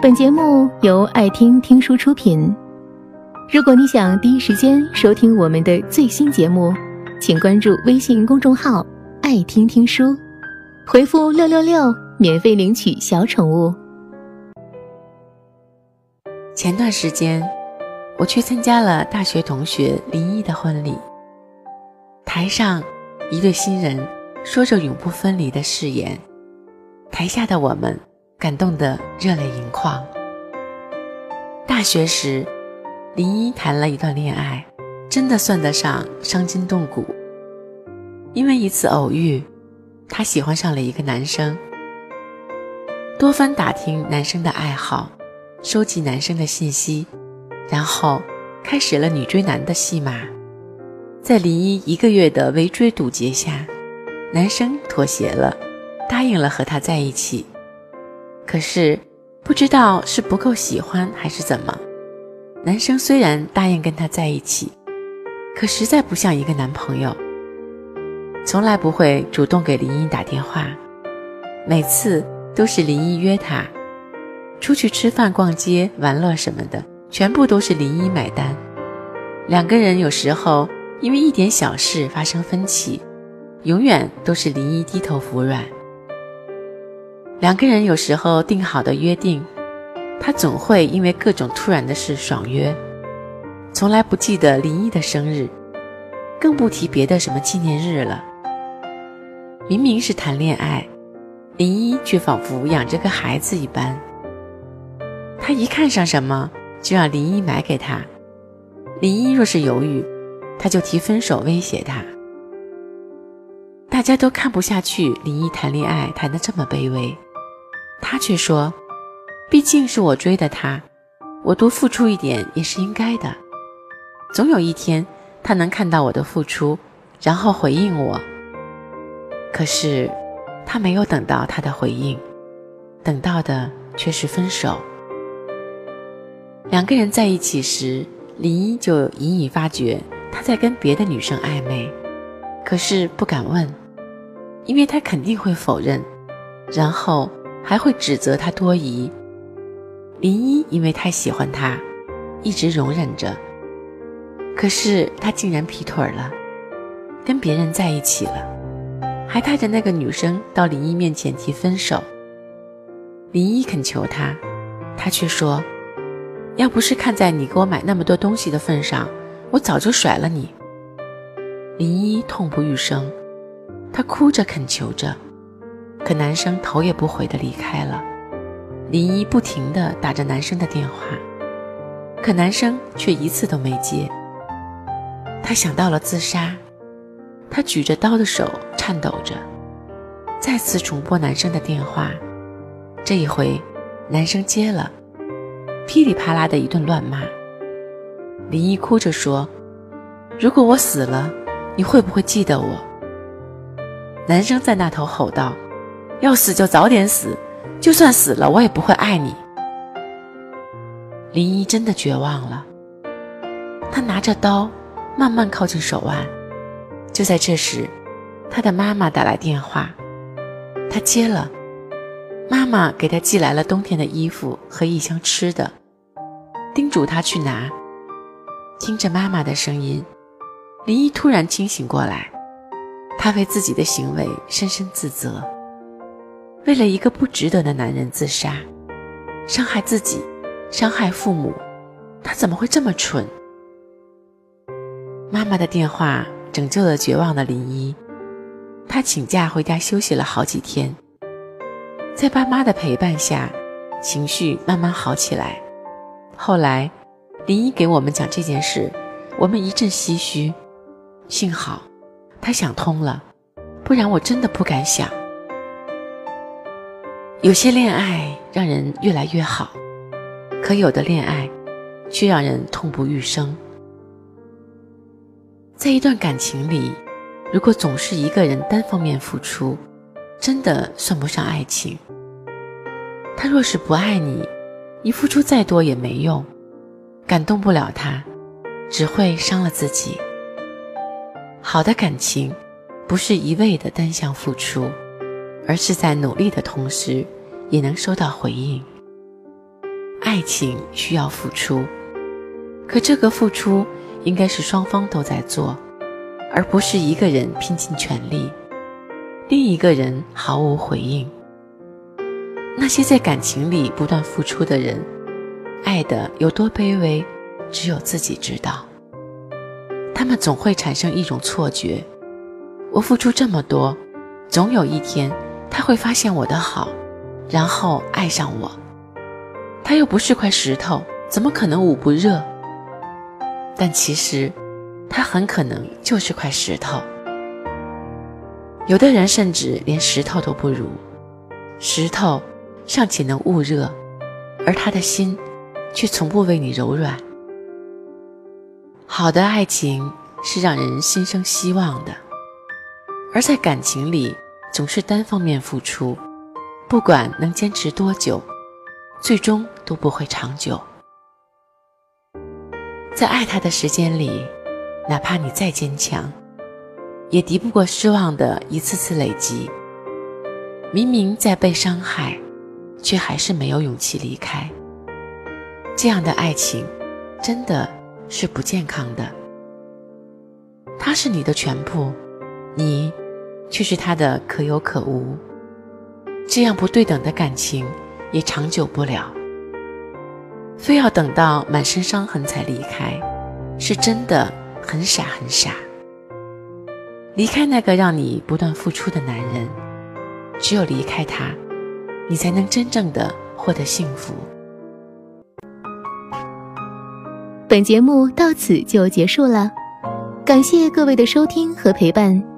本节目由爱听听书出品。如果你想第一时间收听我们的最新节目，请关注微信公众号“爱听听书”，回复“六六六”免费领取小宠物。前段时间，我去参加了大学同学林一的婚礼。台上，一对新人说着永不分离的誓言，台下的我们。感动得热泪盈眶。大学时，林一谈了一段恋爱，真的算得上伤筋动骨。因为一次偶遇，他喜欢上了一个男生，多番打听男生的爱好，收集男生的信息，然后开始了女追男的戏码。在林一一个月的围追堵截下，男生妥协了，答应了和他在一起。可是，不知道是不够喜欢还是怎么，男生虽然答应跟她在一起，可实在不像一个男朋友。从来不会主动给林一打电话，每次都是林一约他出去吃饭、逛街、玩乐什么的，全部都是林一买单。两个人有时候因为一点小事发生分歧，永远都是林一低头服软。两个人有时候定好的约定，他总会因为各种突然的事爽约，从来不记得林一的生日，更不提别的什么纪念日了。明明是谈恋爱，林一却仿佛养着个孩子一般。他一看上什么，就让林一买给他。林一若是犹豫，他就提分手威胁他。大家都看不下去，林一谈恋爱谈得这么卑微。他却说：“毕竟是我追的他，我多付出一点也是应该的。总有一天，他能看到我的付出，然后回应我。可是，他没有等到他的回应，等到的却是分手。两个人在一起时，林一就隐隐发觉他在跟别的女生暧昧，可是不敢问，因为他肯定会否认，然后。”还会指责他多疑。林一因为太喜欢他，一直容忍着。可是他竟然劈腿了，跟别人在一起了，还带着那个女生到林一面前提分手。林一恳求他，他却说：“要不是看在你给我买那么多东西的份上，我早就甩了你。”林一痛不欲生，他哭着恳求着。可男生头也不回的离开了，林一不停的打着男生的电话，可男生却一次都没接。他想到了自杀，他举着刀的手颤抖着，再次重拨男生的电话，这一回，男生接了，噼里啪啦的一顿乱骂。林一哭着说：“如果我死了，你会不会记得我？”男生在那头吼道。要死就早点死，就算死了，我也不会爱你。林一真的绝望了，他拿着刀，慢慢靠近手腕。就在这时，他的妈妈打来电话，他接了。妈妈给他寄来了冬天的衣服和一箱吃的，叮嘱他去拿。听着妈妈的声音，林一突然清醒过来，他为自己的行为深深自责。为了一个不值得的男人自杀，伤害自己，伤害父母，他怎么会这么蠢？妈妈的电话拯救了绝望的林一，他请假回家休息了好几天，在爸妈的陪伴下，情绪慢慢好起来。后来，林一给我们讲这件事，我们一阵唏嘘。幸好，他想通了，不然我真的不敢想。有些恋爱让人越来越好，可有的恋爱却让人痛不欲生。在一段感情里，如果总是一个人单方面付出，真的算不上爱情。他若是不爱你，你付出再多也没用，感动不了他，只会伤了自己。好的感情，不是一味的单向付出。而是在努力的同时，也能收到回应。爱情需要付出，可这个付出应该是双方都在做，而不是一个人拼尽全力，另一个人毫无回应。那些在感情里不断付出的人，爱的有多卑微，只有自己知道。他们总会产生一种错觉：我付出这么多，总有一天他会发现我的好，然后爱上我。他又不是块石头，怎么可能捂不热？但其实，他很可能就是块石头。有的人甚至连石头都不如，石头。尚且能捂热，而他的心却从不为你柔软。好的爱情是让人心生希望的，而在感情里总是单方面付出，不管能坚持多久，最终都不会长久。在爱他的时间里，哪怕你再坚强，也敌不过失望的一次次累积。明明在被伤害。却还是没有勇气离开。这样的爱情，真的是不健康的。他是你的全部，你却是他的可有可无。这样不对等的感情也长久不了。非要等到满身伤痕才离开，是真的很傻很傻。离开那个让你不断付出的男人，只有离开他。你才能真正的获得幸福。本节目到此就结束了，感谢各位的收听和陪伴。